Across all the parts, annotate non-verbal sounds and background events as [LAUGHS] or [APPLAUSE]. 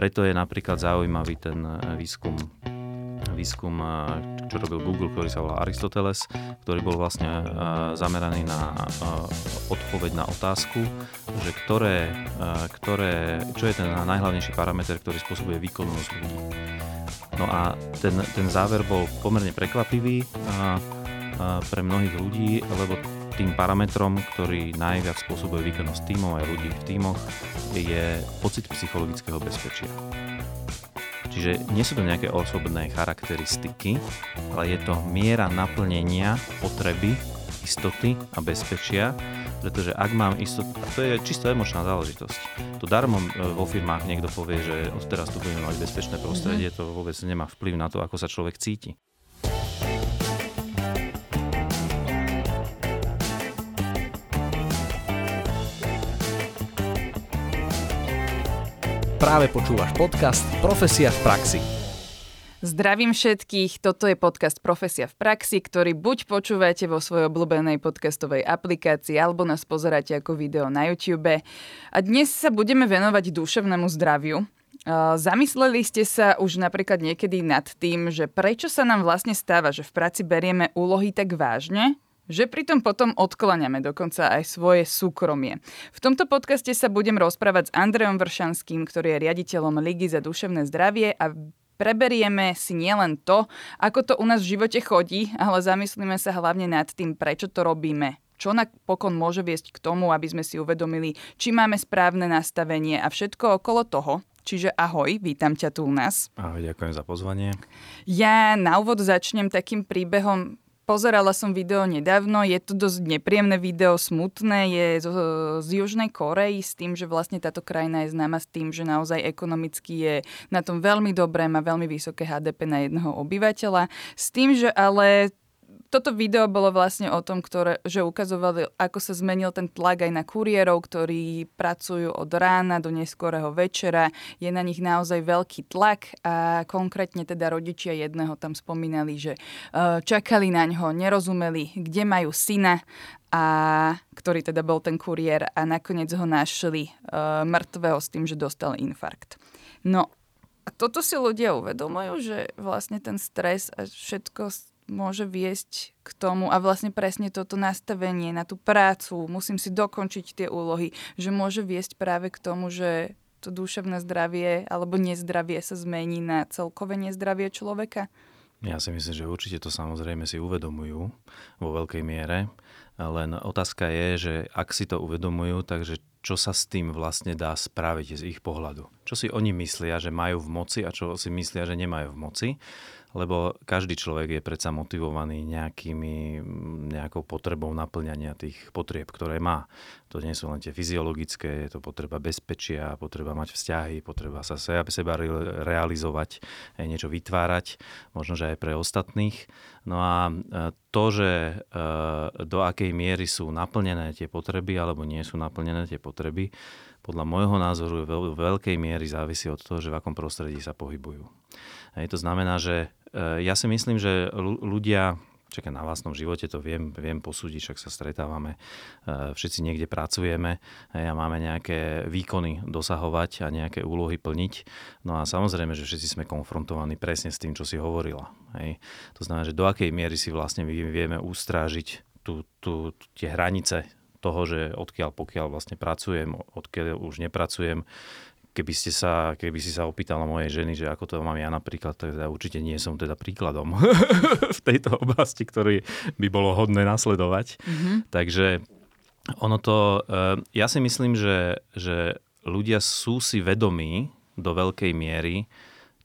preto je napríklad zaujímavý ten výskum výskum, čo robil Google, ktorý sa volá Aristoteles, ktorý bol vlastne zameraný na odpoveď na otázku, že ktoré, ktoré, čo je ten najhlavnejší parameter, ktorý spôsobuje výkonnosť ľudí. No a ten, ten záver bol pomerne prekvapivý pre mnohých ľudí, lebo tým parametrom, ktorý najviac spôsobuje výkonnosť tímov aj ľudí v tímoch, je pocit psychologického bezpečia. Čiže nie sú to nejaké osobné charakteristiky, ale je to miera naplnenia potreby, istoty a bezpečia, pretože ak mám istotu, to je čisto emočná záležitosť. To darmo e, vo firmách niekto povie, že od teraz tu budeme mať bezpečné prostredie, mm-hmm. to vôbec nemá vplyv na to, ako sa človek cíti. Práve počúvaš podcast Profesia v praxi. Zdravím všetkých, toto je podcast Profesia v praxi, ktorý buď počúvate vo svojej obľúbenej podcastovej aplikácii, alebo nás pozeráte ako video na YouTube. A dnes sa budeme venovať duševnému zdraviu. Zamysleli ste sa už napríklad niekedy nad tým, že prečo sa nám vlastne stáva, že v práci berieme úlohy tak vážne, že pritom potom odklaňame dokonca aj svoje súkromie. V tomto podcaste sa budem rozprávať s Andrejom Vršanským, ktorý je riaditeľom Ligy za duševné zdravie a preberieme si nielen to, ako to u nás v živote chodí, ale zamyslíme sa hlavne nad tým, prečo to robíme, čo napokon môže viesť k tomu, aby sme si uvedomili, či máme správne nastavenie a všetko okolo toho. Čiže ahoj, vítam ťa tu u nás. Ahoj, ďakujem za pozvanie. Ja na úvod začnem takým príbehom Pozerala som video nedávno, je to dosť nepríjemné video, smutné, je z, z Južnej Korei s tým, že vlastne táto krajina je známa s tým, že naozaj ekonomicky je na tom veľmi dobré, má veľmi vysoké HDP na jedného obyvateľa. S tým, že ale toto video bolo vlastne o tom, ktoré, že ukazovali, ako sa zmenil ten tlak aj na kuriérov, ktorí pracujú od rána do neskorého večera. Je na nich naozaj veľký tlak a konkrétne teda rodičia jedného tam spomínali, že uh, čakali na ňo, nerozumeli, kde majú syna a ktorý teda bol ten kuriér a nakoniec ho našli uh, mŕtvého s tým, že dostal infarkt. No a toto si ľudia uvedomujú, že vlastne ten stres a všetko môže viesť k tomu a vlastne presne toto nastavenie na tú prácu, musím si dokončiť tie úlohy, že môže viesť práve k tomu, že to duševné zdravie alebo nezdravie sa zmení na celkové nezdravie človeka? Ja si myslím, že určite to samozrejme si uvedomujú vo veľkej miere, len otázka je, že ak si to uvedomujú, takže čo sa s tým vlastne dá spraviť z ich pohľadu. Čo si oni myslia, že majú v moci a čo si myslia, že nemajú v moci lebo každý človek je predsa motivovaný nejakými, nejakou potrebou naplňania tých potrieb, ktoré má. To nie sú len tie fyziologické, je to potreba bezpečia, potreba mať vzťahy, potreba sa seba realizovať, aj niečo vytvárať, možno, že aj pre ostatných. No a e, to, že e, do akej miery sú naplnené tie potreby alebo nie sú naplnené tie potreby, podľa môjho názoru veľkej miery závisí od toho, že v akom prostredí sa pohybujú. Hej, to znamená, že ja si myslím, že ľudia, čakaj, na vlastnom živote to viem, viem posúdiť, však sa stretávame, e, všetci niekde pracujeme a máme nejaké výkony dosahovať a nejaké úlohy plniť. No a samozrejme, že všetci sme konfrontovaní presne s tým, čo si hovorila. Hej. To znamená, že do akej miery si vlastne vieme ustrážiť tú, tú, tie hranice toho, že odkiaľ pokiaľ vlastne pracujem, odkiaľ už nepracujem, keby, ste sa, keby si sa opýtala mojej ženy, že ako to mám ja napríklad, tak ja určite nie som teda príkladom [LAUGHS] v tejto oblasti, ktorý by bolo hodné nasledovať. Mm-hmm. Takže ono to, eh, ja si myslím, že, že ľudia sú si vedomí do veľkej miery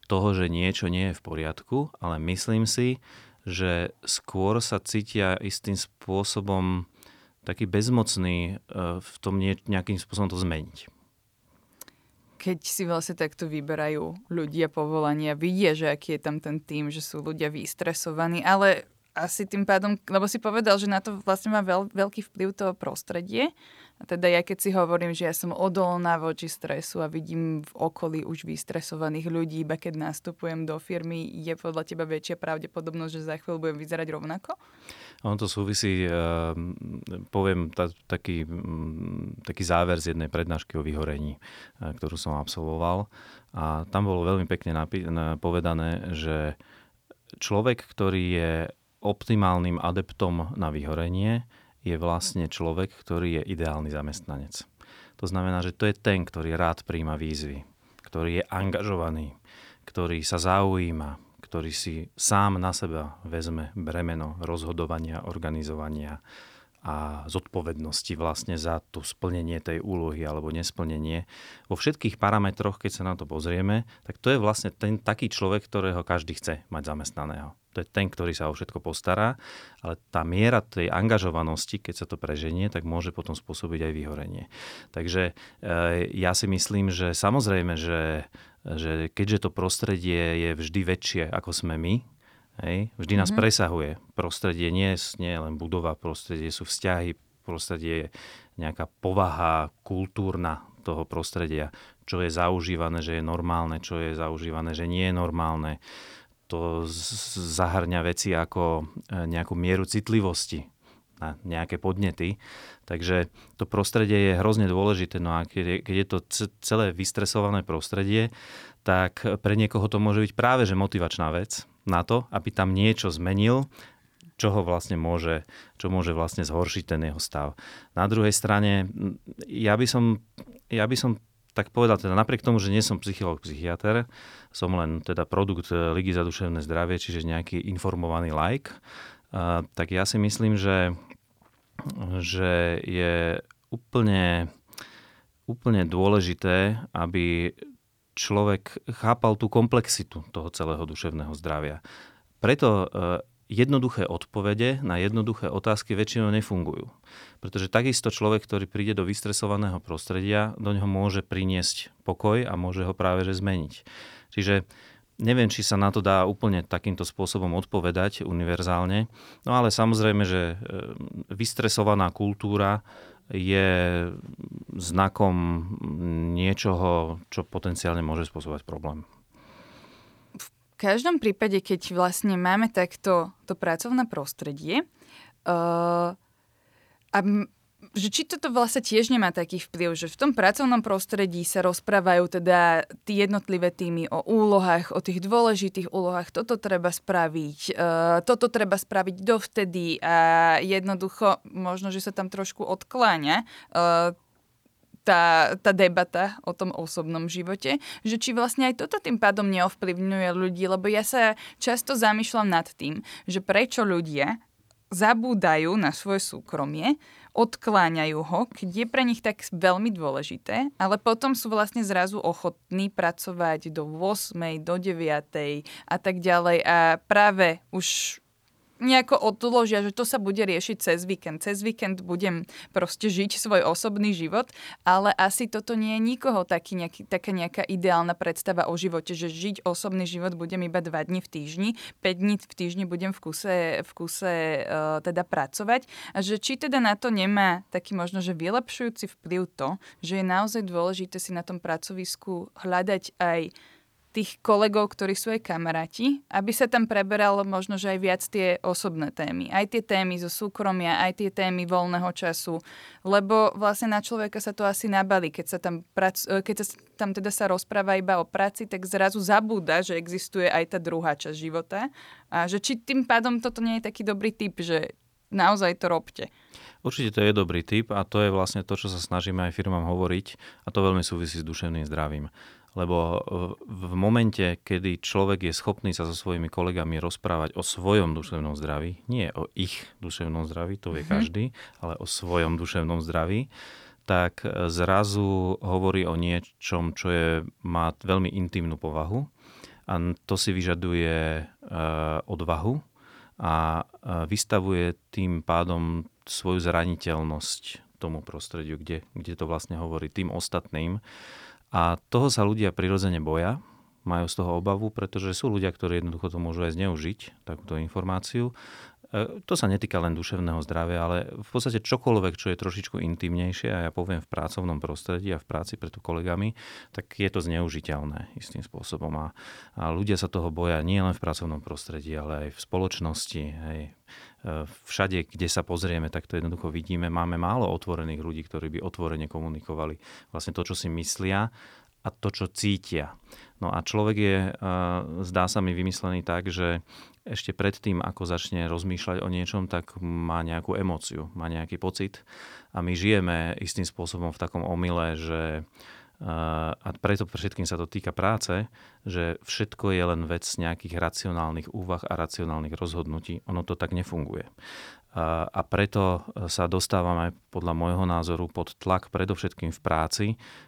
toho, že niečo nie je v poriadku, ale myslím si, že skôr sa cítia istým spôsobom taký bezmocný eh, v tom nejakým spôsobom to zmeniť keď si vlastne takto vyberajú ľudia povolania, vidia, že aký je tam ten tým, že sú ľudia vystresovaní, ale asi tým pádom, lebo si povedal, že na to vlastne má veľ, veľký vplyv to prostredie. Teda ja keď si hovorím, že ja som odolná voči stresu a vidím v okolí už vystresovaných ľudí, iba keď nastupujem do firmy, je podľa teba väčšia pravdepodobnosť, že za chvíľu budem vyzerať rovnako? Ono to súvisí, uh, poviem ta, taký, um, taký záver z jednej prednášky o vyhorení, uh, ktorú som absolvoval. A tam bolo veľmi pekne napi- povedané, že človek, ktorý je optimálnym adeptom na vyhorenie, je vlastne človek, ktorý je ideálny zamestnanec. To znamená, že to je ten, ktorý rád príjma výzvy, ktorý je angažovaný, ktorý sa zaujíma, ktorý si sám na seba vezme bremeno rozhodovania, organizovania a zodpovednosti vlastne za to splnenie tej úlohy alebo nesplnenie. Vo všetkých parametroch, keď sa na to pozrieme, tak to je vlastne ten taký človek, ktorého každý chce mať zamestnaného. To je ten, ktorý sa o všetko postará, ale tá miera tej angažovanosti, keď sa to preženie, tak môže potom spôsobiť aj vyhorenie. Takže e, ja si myslím, že samozrejme, že, že keďže to prostredie je vždy väčšie, ako sme my, Hej? Vždy nás mm-hmm. presahuje. Prostredie nie, nie je len budova, prostredie sú vzťahy, prostredie je nejaká povaha kultúrna toho prostredia, čo je zaužívané, že je normálne, čo je zaužívané, že nie je normálne. To zahrňa veci ako e, nejakú mieru citlivosti na nejaké podnety. Takže to prostredie je hrozne dôležité. No a keď je, keď je to celé vystresované prostredie, tak pre niekoho to môže byť práve že motivačná vec, na to, aby tam niečo zmenil, čo ho vlastne môže, čo môže vlastne zhoršiť ten jeho stav. Na druhej strane, ja by som, ja by som tak povedal, teda napriek tomu, že nie som psycholog, psychiatr, som len teda produkt Ligy za duševné zdravie, čiže nejaký informovaný like, tak ja si myslím, že, že je úplne, úplne dôležité, aby človek chápal tú komplexitu toho celého duševného zdravia. Preto e, jednoduché odpovede na jednoduché otázky väčšinou nefungujú. Pretože takisto človek, ktorý príde do vystresovaného prostredia, do neho môže priniesť pokoj a môže ho práve že zmeniť. Čiže neviem, či sa na to dá úplne takýmto spôsobom odpovedať univerzálne, no ale samozrejme, že e, vystresovaná kultúra je znakom niečoho, čo potenciálne môže spôsobovať problém. Každom prípade, keď vlastne máme takto to pracovné prostredie uh, a že či toto vlastne tiež nemá taký vplyv, že v tom pracovnom prostredí sa rozprávajú teda tí jednotlivé týmy o úlohách, o tých dôležitých úlohách, toto treba spraviť, uh, toto treba spraviť dovtedy a jednoducho možno, že sa tam trošku odkláňa uh, tá, tá debata o tom osobnom živote, že či vlastne aj toto tým pádom neovplyvňuje ľudí, lebo ja sa často zamýšľam nad tým, že prečo ľudia zabúdajú na svoje súkromie, odkláňajú ho, keď je pre nich tak veľmi dôležité, ale potom sú vlastne zrazu ochotní pracovať do 8, do 9 a tak ďalej. A práve už nejako odložia, že to sa bude riešiť cez víkend. Cez víkend budem proste žiť svoj osobný život, ale asi toto nie je nikoho taký nejaký, taká nejaká ideálna predstava o živote, že žiť osobný život budem iba 2 dní v týždni, 5 dní v týždni budem v kuse, v kuse uh, teda pracovať a že či teda na to nemá taký možno, že vylepšujúci vplyv to, že je naozaj dôležité si na tom pracovisku hľadať aj tých kolegov, ktorí sú aj kamaráti, aby sa tam preberalo možno, že aj viac tie osobné témy. Aj tie témy zo súkromia, aj tie témy voľného času. Lebo vlastne na človeka sa to asi nabalí. Keď sa tam, prac, e, keď sa tam teda sa rozpráva iba o práci, tak zrazu zabúda, že existuje aj tá druhá časť života. A že či tým pádom toto nie je taký dobrý typ, že naozaj to robte. Určite to je dobrý typ a to je vlastne to, čo sa snažíme aj firmám hovoriť a to veľmi súvisí s duševným zdravím lebo e, v momente, kedy človek je schopný sa so svojimi kolegami rozprávať o svojom duševnom zdraví, nie o ich duševnom zdraví, to vie mm-hmm. každý, ale o svojom duševnom zdraví, tak e, zrazu hovorí o niečom, čo je, má veľmi intimnú povahu a to si vyžaduje uh, odvahu a uh, vystavuje tým pádom svoju zraniteľnosť tomu prostrediu, kde, kde to vlastne hovorí tým ostatným. A toho sa ľudia prirodzene boja, majú z toho obavu, pretože sú ľudia, ktorí jednoducho to môžu aj zneužiť, takúto informáciu. to sa netýka len duševného zdravia, ale v podstate čokoľvek, čo je trošičku intimnejšie, a ja poviem v pracovnom prostredí a v práci preto kolegami, tak je to zneužiteľné istým spôsobom. A, a ľudia sa toho boja nie len v pracovnom prostredí, ale aj v spoločnosti. Hej. Všade, kde sa pozrieme, tak to jednoducho vidíme. Máme málo otvorených ľudí, ktorí by otvorene komunikovali vlastne to, čo si myslia a to, čo cítia. No a človek je, e, zdá sa mi, vymyslený tak, že ešte predtým, ako začne rozmýšľať o niečom, tak má nejakú emóciu, má nejaký pocit. A my žijeme istým spôsobom v takom omyle, že a preto pre všetkým sa to týka práce, že všetko je len vec nejakých racionálnych úvah a racionálnych rozhodnutí. Ono to tak nefunguje a preto sa dostávame podľa môjho názoru pod tlak predovšetkým v práci,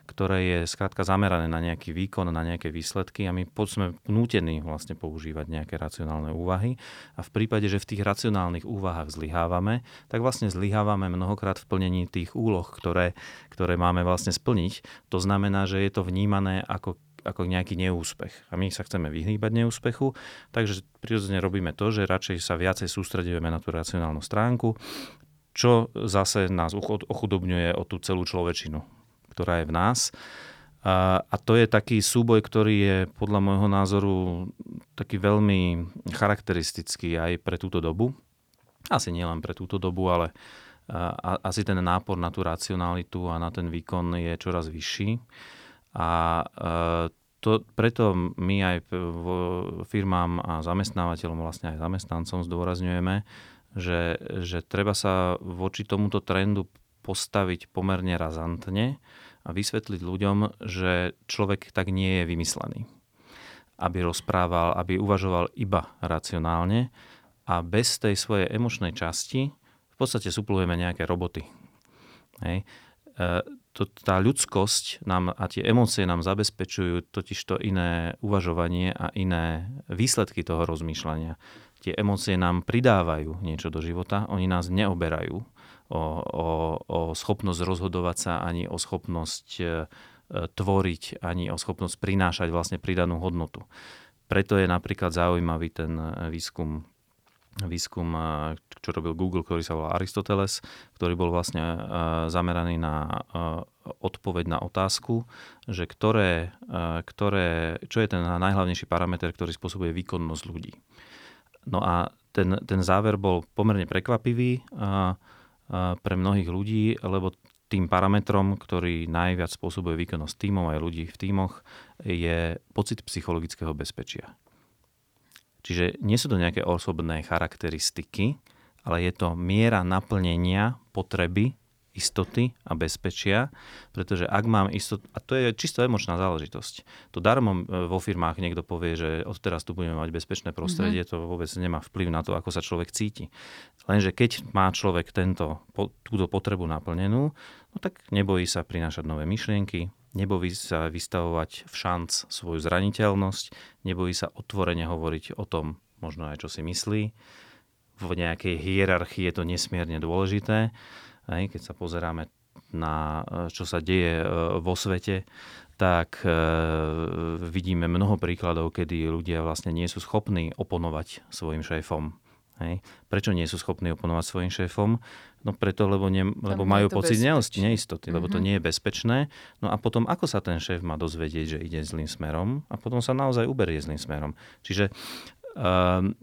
ktoré je skrátka zamerané na nejaký výkon, na nejaké výsledky a my sme nútení vlastne používať nejaké racionálne úvahy a v prípade, že v tých racionálnych úvahách zlyhávame, tak vlastne zlyhávame mnohokrát v plnení tých úloh, ktoré, ktoré máme vlastne splniť. To znamená, že je to vnímané ako ako nejaký neúspech. A my sa chceme vyhýbať neúspechu, takže prirodzene robíme to, že radšej sa viacej sústredujeme na tú racionálnu stránku, čo zase nás ochudobňuje o tú celú človečinu, ktorá je v nás. A, to je taký súboj, ktorý je podľa môjho názoru taký veľmi charakteristický aj pre túto dobu. Asi nielen pre túto dobu, ale asi ten nápor na tú racionalitu a na ten výkon je čoraz vyšší. A e, to, preto my aj firmám a zamestnávateľom, vlastne aj zamestnancom zdôrazňujeme, že, že treba sa voči tomuto trendu postaviť pomerne razantne a vysvetliť ľuďom, že človek tak nie je vymyslený. Aby rozprával, aby uvažoval iba racionálne a bez tej svojej emočnej časti v podstate suplujeme nejaké roboty. Hej. E, to, tá ľudskosť nám a tie emócie nám zabezpečujú totiž to iné uvažovanie a iné výsledky toho rozmýšľania. Tie emócie nám pridávajú niečo do života, oni nás neoberajú o, o, o schopnosť rozhodovať sa, ani o schopnosť e, tvoriť, ani o schopnosť prinášať vlastne pridanú hodnotu. Preto je napríklad zaujímavý ten výskum výskum, čo robil Google, ktorý sa volá Aristoteles, ktorý bol vlastne zameraný na odpoveď na otázku, že ktoré, ktoré, čo je ten najhlavnejší parameter, ktorý spôsobuje výkonnosť ľudí. No a ten, ten záver bol pomerne prekvapivý pre mnohých ľudí, lebo tým parametrom, ktorý najviac spôsobuje výkonnosť tímov aj ľudí v tímoch, je pocit psychologického bezpečia. Čiže nie sú to nejaké osobné charakteristiky, ale je to miera naplnenia potreby istoty a bezpečia, pretože ak mám istotu, a to je čisto emočná záležitosť. To darmo e, vo firmách niekto povie, že odteraz tu budeme mať bezpečné prostredie, mm-hmm. to vôbec nemá vplyv na to, ako sa človek cíti. Lenže keď má človek tento, túto potrebu naplnenú, no tak nebojí sa prinášať nové myšlienky, nebojí sa vystavovať v šanc svoju zraniteľnosť, nebojí sa otvorene hovoriť o tom, možno aj čo si myslí. V nejakej hierarchii je to nesmierne dôležité. Keď sa pozeráme na čo sa deje e, vo svete, tak e, vidíme mnoho príkladov, kedy ľudia vlastne nie sú schopní oponovať svojim šéfom. Hej. Prečo nie sú schopní oponovať svojim šéfom? No preto, lebo, ne, lebo majú pocit bezpečné. neistoty, lebo to mhm. nie je bezpečné. No a potom, ako sa ten šéf má dozvedieť, že ide zlým smerom a potom sa naozaj uberie zlým smerom. Čiže um,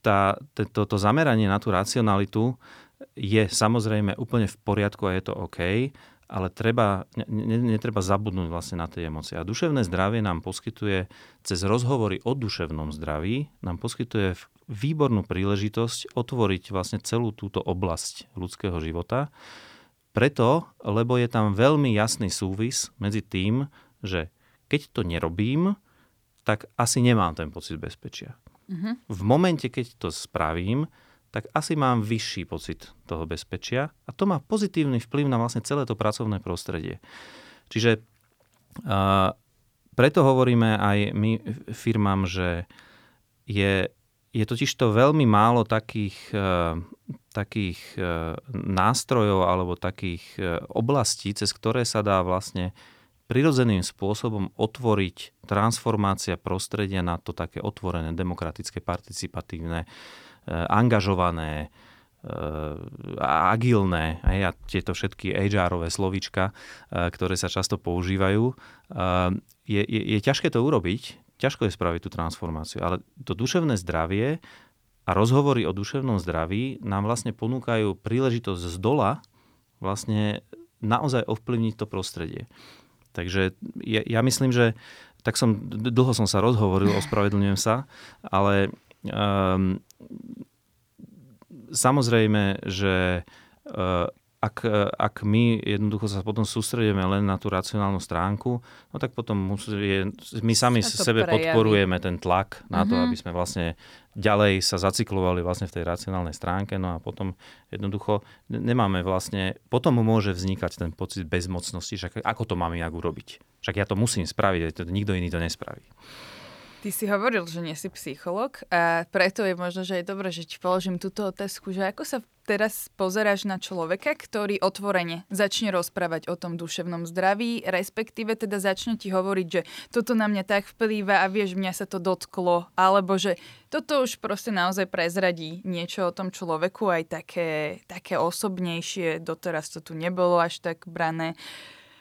tá, to, to zameranie na tú racionalitu je samozrejme úplne v poriadku a je to OK, ale treba, ne, netreba zabudnúť vlastne na tie emócie. A duševné zdravie nám poskytuje, cez rozhovory o duševnom zdraví, nám poskytuje výbornú príležitosť otvoriť vlastne celú túto oblasť ľudského života. Preto, lebo je tam veľmi jasný súvis medzi tým, že keď to nerobím, tak asi nemám ten pocit bezpečia. Mm-hmm. V momente, keď to spravím, tak asi mám vyšší pocit toho bezpečia a to má pozitívny vplyv na vlastne celé to pracovné prostredie. Čiže uh, preto hovoríme aj my firmám, že je, je totiž to veľmi málo takých, uh, takých uh, nástrojov alebo takých uh, oblastí, cez ktoré sa dá vlastne prirodzeným spôsobom otvoriť transformácia prostredia na to také otvorené, demokratické, participatívne, angažované, agilné, aj, a tieto všetky HR-ové slovíčka, ktoré sa často používajú. Je, je, je ťažké to urobiť, ťažko je spraviť tú transformáciu, ale to duševné zdravie a rozhovory o duševnom zdraví nám vlastne ponúkajú príležitosť z dola vlastne naozaj ovplyvniť to prostredie. Takže ja, ja myslím, že tak som, dlho som sa rozhovoril, ospravedlňujem sa, ale um, samozrejme, že uh, ak, ak my jednoducho sa potom sústredíme len na tú racionálnu stránku, no tak potom je, my sami sebe prejaví. podporujeme ten tlak na mm-hmm. to, mhm. aby sme vlastne ďalej sa zacyklovali vlastne v tej racionálnej stránke, no a potom jednoducho nemáme vlastne, potom môže vznikať ten pocit bezmocnosti, že ako to mám inak urobiť. Však ja to musím spraviť, to nikto iný to nespraví. Ty si hovoril, že nie si psycholog a preto je možno, že je dobré, že ti položím túto otázku, že ako sa teraz pozeráš na človeka, ktorý otvorene začne rozprávať o tom duševnom zdraví, respektíve teda začne ti hovoriť, že toto na mňa tak vplýva a vieš, mňa sa to dotklo, alebo že toto už proste naozaj prezradí niečo o tom človeku, aj také, také osobnejšie, doteraz to tu nebolo až tak brané.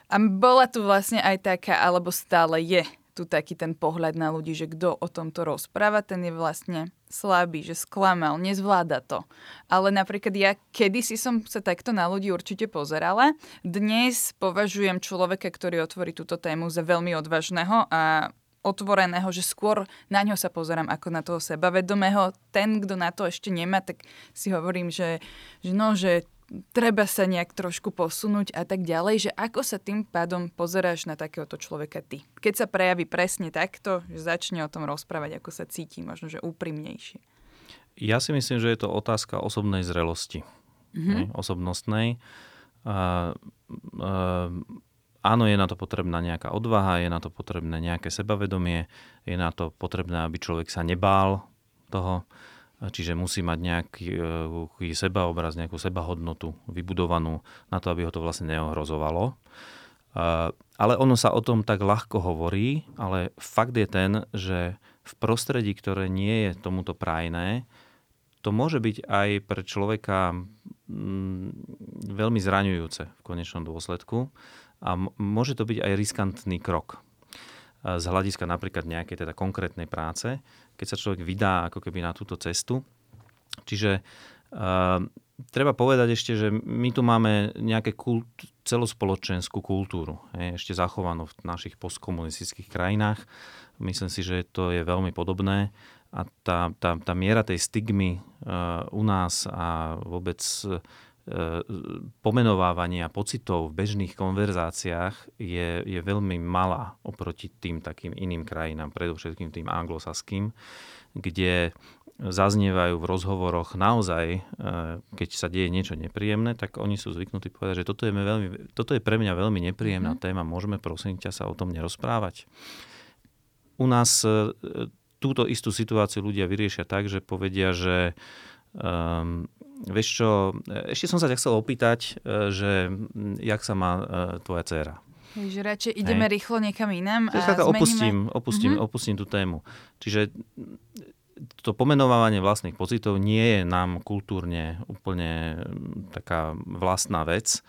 A bola tu vlastne aj taká, alebo stále je tu taký ten pohľad na ľudí, že kto o tomto rozpráva, ten je vlastne slabý, že sklamal, nezvláda to. Ale napríklad ja kedysi som sa takto na ľudí určite pozerala. Dnes považujem človeka, ktorý otvorí túto tému za veľmi odvážneho a otvoreného, že skôr na ňo sa pozerám ako na toho sebavedomého. Ten, kto na to ešte nemá, tak si hovorím, že, že no, že treba sa nejak trošku posunúť a tak ďalej, že ako sa tým pádom pozeráš na takéhoto človeka ty? Keď sa prejaví presne takto, že začne o tom rozprávať, ako sa cíti, možno, že úprimnejšie. Ja si myslím, že je to otázka osobnej zrelosti. Mm-hmm. Ne, osobnostnej. A, a, áno, je na to potrebná nejaká odvaha, je na to potrebné nejaké sebavedomie, je na to potrebné, aby človek sa nebál toho čiže musí mať nejaký uh, sebaobraz, nejakú sebahodnotu vybudovanú na to, aby ho to vlastne neohrozovalo. Uh, ale ono sa o tom tak ľahko hovorí, ale fakt je ten, že v prostredí, ktoré nie je tomuto prajné, to môže byť aj pre človeka veľmi zraňujúce v konečnom dôsledku a môže to byť aj riskantný krok z hľadiska napríklad nejakej teda konkrétnej práce, keď sa človek vydá ako keby na túto cestu. Čiže uh, treba povedať ešte, že my tu máme nejaké kult, celospoločenskú kultúru, je, ešte zachovanú v našich postkomunistických krajinách. Myslím si, že to je veľmi podobné a tá, tá, tá miera tej stigmy uh, u nás a vôbec uh, pomenovávania pocitov v bežných konverzáciách je, je veľmi malá oproti tým takým iným krajinám, predovšetkým tým anglosaským, kde zaznievajú v rozhovoroch naozaj, e, keď sa deje niečo nepríjemné, tak oni sú zvyknutí povedať, že toto je, veľmi, toto je pre mňa veľmi nepríjemná mm-hmm. téma, môžeme prosím ťa sa o tom nerozprávať. U nás e, túto istú situáciu ľudia vyriešia tak, že povedia, že um, Vieš čo, ešte som sa ťa chcel opýtať, e, že jak sa má e, tvoja dcéra? Že radšej ideme Hej. rýchlo niekam inám a zmeníme... opustím, opustím, mm-hmm. opustím tú tému. Čiže to pomenovávanie vlastných pocitov nie je nám kultúrne úplne taká vlastná vec e,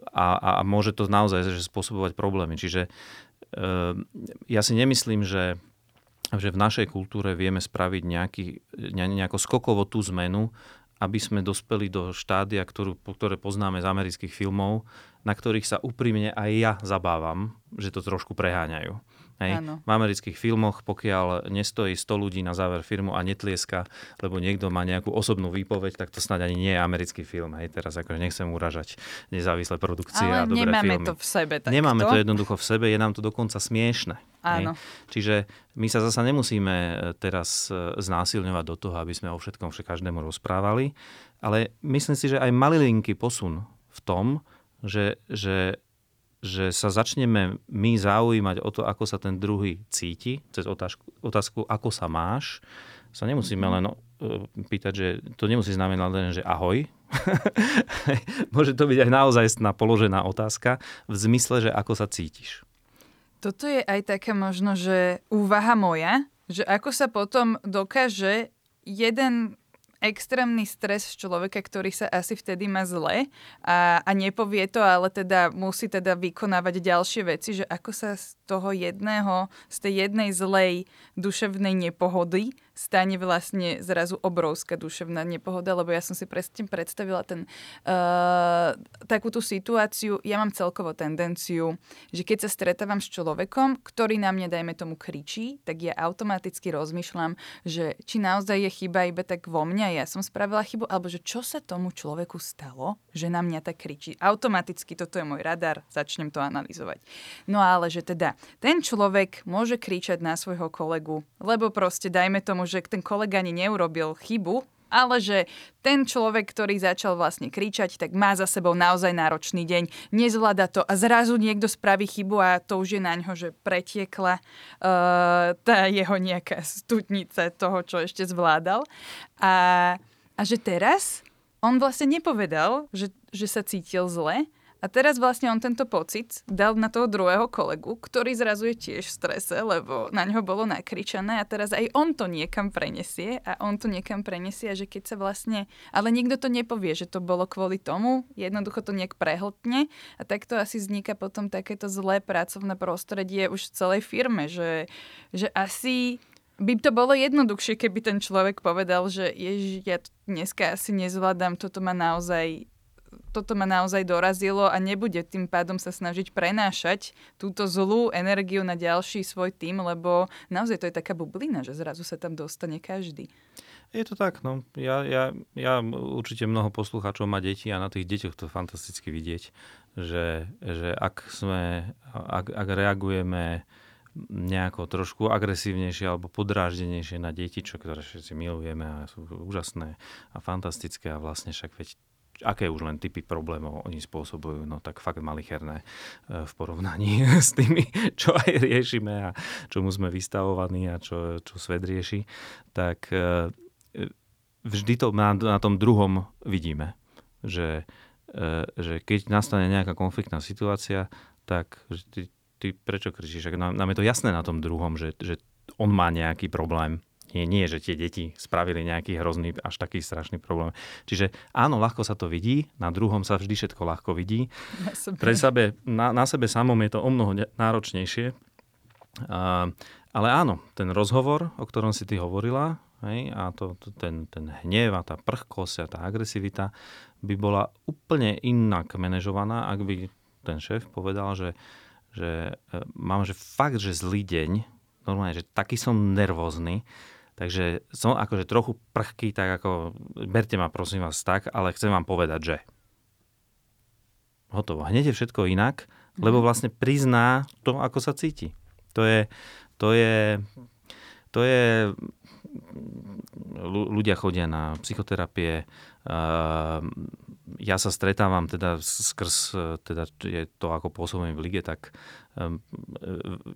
a, a môže to naozaj že spôsobovať problémy. Čiže ja si nemyslím, že že v našej kultúre vieme spraviť nejaký, nejako skokovo tú zmenu, aby sme dospeli do štádia, ktorú, ktoré poznáme z amerických filmov, na ktorých sa úprimne aj ja zabávam, že to trošku preháňajú. Hej. V amerických filmoch, pokiaľ nestojí 100 ľudí na záver filmu a netlieska, lebo niekto má nejakú osobnú výpoveď, tak to snáď ani nie je americký film. Hej. Teraz akože nechcem uražať nezávislé produkcie Ale a dobré nemáme filmy. to v sebe takto. Nemáme to jednoducho v sebe, je nám to dokonca smiešne. Áno. Čiže my sa zasa nemusíme e, teraz e, znásilňovať do toho, aby sme o všetkom každému rozprávali, ale myslím si, že aj malilinký posun v tom, že, že že sa začneme my zaujímať o to, ako sa ten druhý cíti, cez otázku, otázku ako sa máš, sa nemusíme len uh, pýtať, že to nemusí znamenať len, že ahoj. [LAUGHS] Môže to byť aj naozaj položená otázka v zmysle, že ako sa cítiš. Toto je aj taká možno, že úvaha moja, že ako sa potom dokáže jeden extrémny stres človeka, ktorý sa asi vtedy má zle a, a nepovie to, ale teda musí teda vykonávať ďalšie veci, že ako sa z toho jedného, z tej jednej zlej duševnej nepohody stane vlastne zrazu obrovská duševná nepohoda, lebo ja som si presne predstavila ten, uh, takúto situáciu. Ja mám celkovo tendenciu, že keď sa stretávam s človekom, ktorý na mňa, dajme tomu, kričí, tak ja automaticky rozmýšľam, že či naozaj je chyba iba tak vo mňa, ja som spravila chybu, alebo že čo sa tomu človeku stalo, že na mňa tak kričí. Automaticky toto je môj radar, začnem to analyzovať. No ale že teda ten človek môže kričať na svojho kolegu, lebo proste dajme tomu, že ten kolega ani neurobil chybu, ale že ten človek, ktorý začal vlastne kričať, tak má za sebou naozaj náročný deň, nezvláda to a zrazu niekto spraví chybu a to už je na ňo, že pretiekla uh, tá jeho nejaká stutnica toho, čo ešte zvládal. A, a že teraz on vlastne nepovedal, že, že sa cítil zle, a teraz vlastne on tento pocit dal na toho druhého kolegu, ktorý zrazu je tiež v strese, lebo na ňo bolo nakričané a teraz aj on to niekam prenesie a on to niekam prenesie že keď sa vlastne... Ale nikto to nepovie, že to bolo kvôli tomu, jednoducho to nejak prehltne a takto asi vzniká potom takéto zlé pracovné prostredie už v celej firme, že, že asi by to bolo jednoduchšie, keby ten človek povedal, že ježiš, ja dneska asi nezvládam, toto ma naozaj toto ma naozaj dorazilo a nebude tým pádom sa snažiť prenášať túto zlú energiu na ďalší svoj tým, lebo naozaj to je taká bublina, že zrazu sa tam dostane každý. Je to tak, no. Ja, ja, ja určite mnoho poslucháčov má deti a na tých deťoch to fantasticky vidieť, že, že ak sme, ak, ak reagujeme nejako trošku agresívnejšie alebo podráždenejšie na deti, čo ktoré všetci milujeme a sú úžasné a fantastické a vlastne však veď aké už len typy problémov oni spôsobujú, no tak fakt malicherné e, v porovnaní [LAUGHS] s tými, čo aj riešime a čomu sme vystavovaní a čo, čo svet rieši, tak e, vždy to na, na tom druhom vidíme, že, e, že keď nastane nejaká konfliktná situácia, tak ty, ty prečo kričíš? Nám, nám je to jasné na tom druhom, že, že on má nejaký problém nie, nie, že tie deti spravili nejaký hrozný, až taký strašný problém. Čiže áno, ľahko sa to vidí, na druhom sa vždy všetko ľahko vidí. Na sebe. Pre sebe, na, na sebe samom je to o mnoho náročnejšie. Uh, ale áno, ten rozhovor, o ktorom si ty hovorila, hej, a to, to, ten, ten hnev a tá prchkosť a tá agresivita by bola úplne inak manažovaná, ak by ten šéf povedal, že, že e, mám že fakt, že zlý deň, normálne, že taký som nervózny, Takže som akože trochu prchký, tak ako, berte ma prosím vás tak, ale chcem vám povedať, že hotovo. Hneď je všetko inak, lebo mhm. vlastne prizná to, ako sa cíti. To je, to je, to je ľudia chodia na psychoterapie, ja sa stretávam teda skrz, teda je to ako pôsobím v lige, tak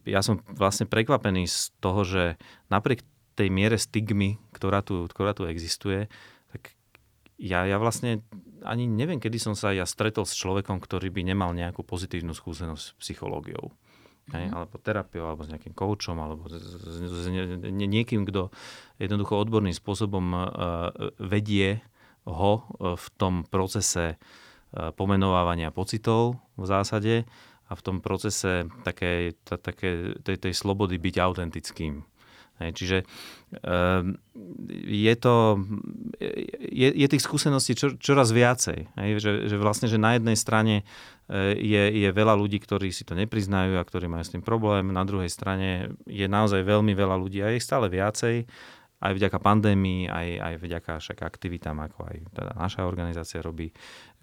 ja som vlastne prekvapený z toho, že napriek tej miere stigmy, ktorá tu, ktorá tu existuje, tak ja, ja vlastne ani neviem, kedy som sa ja stretol s človekom, ktorý by nemal nejakú pozitívnu skúsenosť s psychológiou. Mm. Hej, alebo terapiou, alebo s nejakým koučom, alebo s, s, s niekým, kto jednoducho odborným spôsobom uh, vedie ho v tom procese uh, pomenovávania pocitov v zásade a v tom procese takej, také, tej, tej slobody byť autentickým. Čiže um, je to, je, je tých skúseností čo, čoraz viacej. Že, že vlastne, že na jednej strane e, je, je veľa ľudí, ktorí si to nepriznajú a ktorí majú s tým problém. Na druhej strane je naozaj veľmi veľa ľudí a je ich stále viacej aj vďaka pandémii, aj, aj vďaka však aktivitám, ako aj teda naša organizácia robí,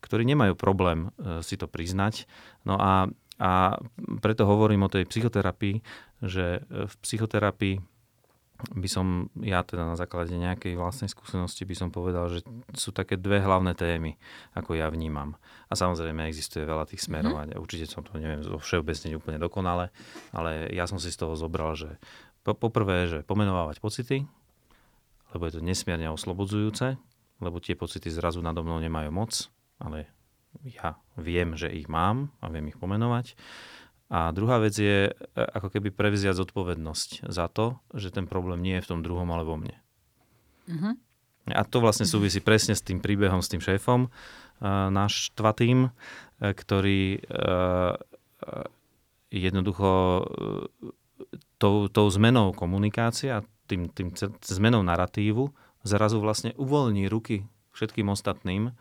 ktorí nemajú problém e, si to priznať. No a, a preto hovorím o tej psychoterapii, že v psychoterapii by som, ja teda na základe nejakej vlastnej skúsenosti by som povedal, že sú také dve hlavné témy, ako ja vnímam. A samozrejme existuje veľa tých smerov mm-hmm. a určite som to neviem zo všeobecne úplne dokonale, ale ja som si z toho zobral, že po, poprvé, že pomenovávať pocity, lebo je to nesmierne oslobodzujúce, lebo tie pocity zrazu nado mnou nemajú moc, ale ja viem, že ich mám a viem ich pomenovať. A druhá vec je e, ako keby prevziať zodpovednosť za to, že ten problém nie je v tom druhom, ale vo mne. Uh-huh. A to vlastne súvisí presne s tým príbehom, s tým šéfom uh, náš tvatým, uh, ktorý jednoducho tou, tou zmenou komunikácie a tým, tým zmenou narratívu zrazu vlastne uvoľní ruky všetkým ostatným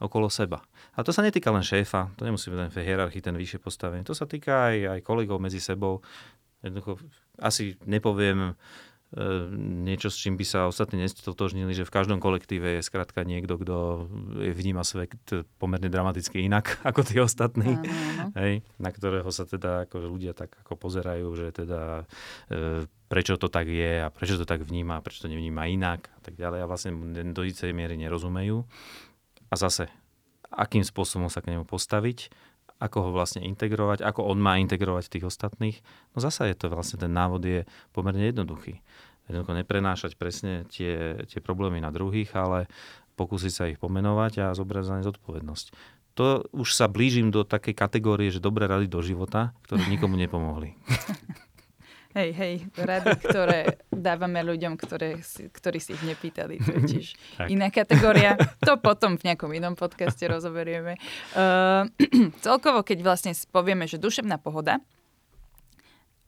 okolo seba. A to sa netýka len šéfa, to nemusí byť len v hierarchii ten vyššie postavenie, to sa týka aj, aj kolegov medzi sebou. Jednoducho asi nepoviem E, niečo, s čím by sa ostatní nestotožnili, že v každom kolektíve je skrátka niekto, kto vníma svet pomerne dramaticky inak [LAUGHS] ako tí ostatní, áno, áno. Hej, na ktorého sa teda ako ľudia tak ako pozerajú, že teda e, prečo to tak je a prečo to tak vníma, prečo to nevníma inak a tak ďalej a vlastne do istej miery nerozumejú. A zase, akým spôsobom sa k nemu postaviť, ako ho vlastne integrovať, ako on má integrovať tých ostatných. No zasa je to vlastne, ten návod je pomerne jednoduchý. Jednoducho neprenášať presne tie, tie problémy na druhých, ale pokúsiť sa ich pomenovať a zobrať za ne zodpovednosť. To už sa blížim do takej kategórie, že dobré rady do života, ktoré nikomu nepomohli. [LAUGHS] Hej, hej, rady, ktoré dávame ľuďom, ktoré, ktorí si ich nepýtali. To je tiež iná kategória. To potom v nejakom inom podcaste rozoberieme. Uh, [CLEARS THROAT] celkovo, keď vlastne povieme, že duševná pohoda,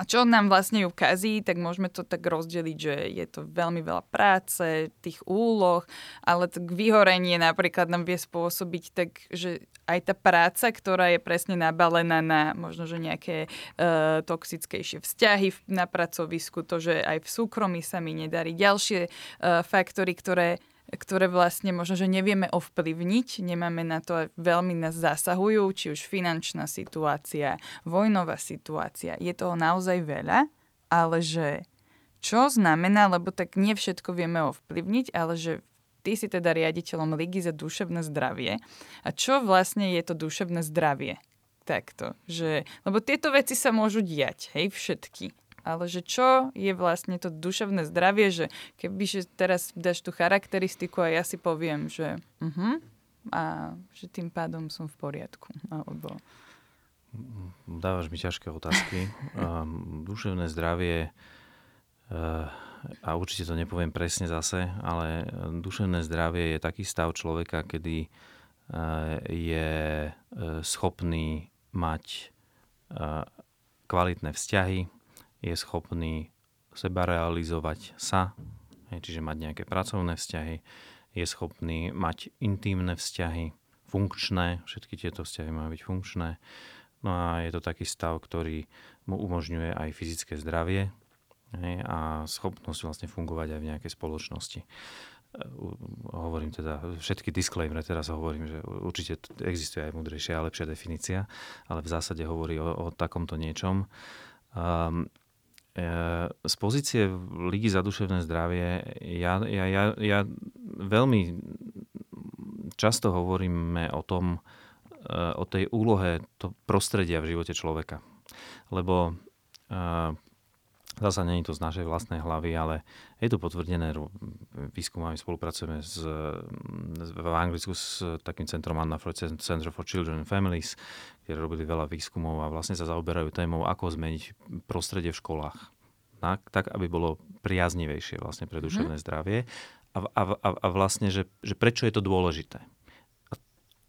a čo nám vlastne ju kazí, tak môžeme to tak rozdeliť, že je to veľmi veľa práce, tých úloh, ale tak vyhorenie napríklad nám vie spôsobiť tak, že aj tá práca, ktorá je presne nabalená na možno, že nejaké uh, toxickejšie vzťahy na pracovisku, to, že aj v súkromí sa mi nedarí. Ďalšie uh, faktory, ktoré ktoré vlastne možno, že nevieme ovplyvniť, nemáme na to, veľmi nás zasahujú, či už finančná situácia, vojnová situácia. Je toho naozaj veľa, ale že čo znamená, lebo tak nie všetko vieme ovplyvniť, ale že ty si teda riaditeľom Ligy za duševné zdravie. A čo vlastne je to duševné zdravie? Takto, že, lebo tieto veci sa môžu diať, hej, všetky ale že čo je vlastne to duševné zdravie, že keby že teraz dáš tú charakteristiku a ja si poviem, že uh-huh, a že tým pádom som v poriadku. Alebo... Dávaš mi ťažké otázky. Um, [LAUGHS] duševné zdravie uh, a určite to nepoviem presne zase, ale duševné zdravie je taký stav človeka, kedy uh, je uh, schopný mať kvalitné vzťahy, je schopný seba realizovať sa, čiže mať nejaké pracovné vzťahy, je schopný mať intimné vzťahy, funkčné, všetky tieto vzťahy majú byť funkčné. No a je to taký stav, ktorý mu umožňuje aj fyzické zdravie a schopnosť vlastne fungovať aj v nejakej spoločnosti. Hovorím teda, všetky disclaimer teraz hovorím, že určite existuje aj múdrejšia a lepšia definícia, ale v zásade hovorí o, o takomto niečom. Um, z pozície Ligy za duševné zdravie ja, ja, ja, ja veľmi často hovoríme o tom, e, o tej úlohe to prostredia v živote človeka. Lebo e, Zasa je to z našej vlastnej hlavy, ale je to potvrdené výskumami. Spolupracujeme s, v Anglicku s takým centrom Anna Freud Center for Children and Families, kde robili veľa výskumov a vlastne sa zaoberajú témou, ako zmeniť prostredie v školách. Tak, tak aby bolo priaznivejšie vlastne pre duševné mm. zdravie. A, a, a, a vlastne, že, že prečo je to dôležité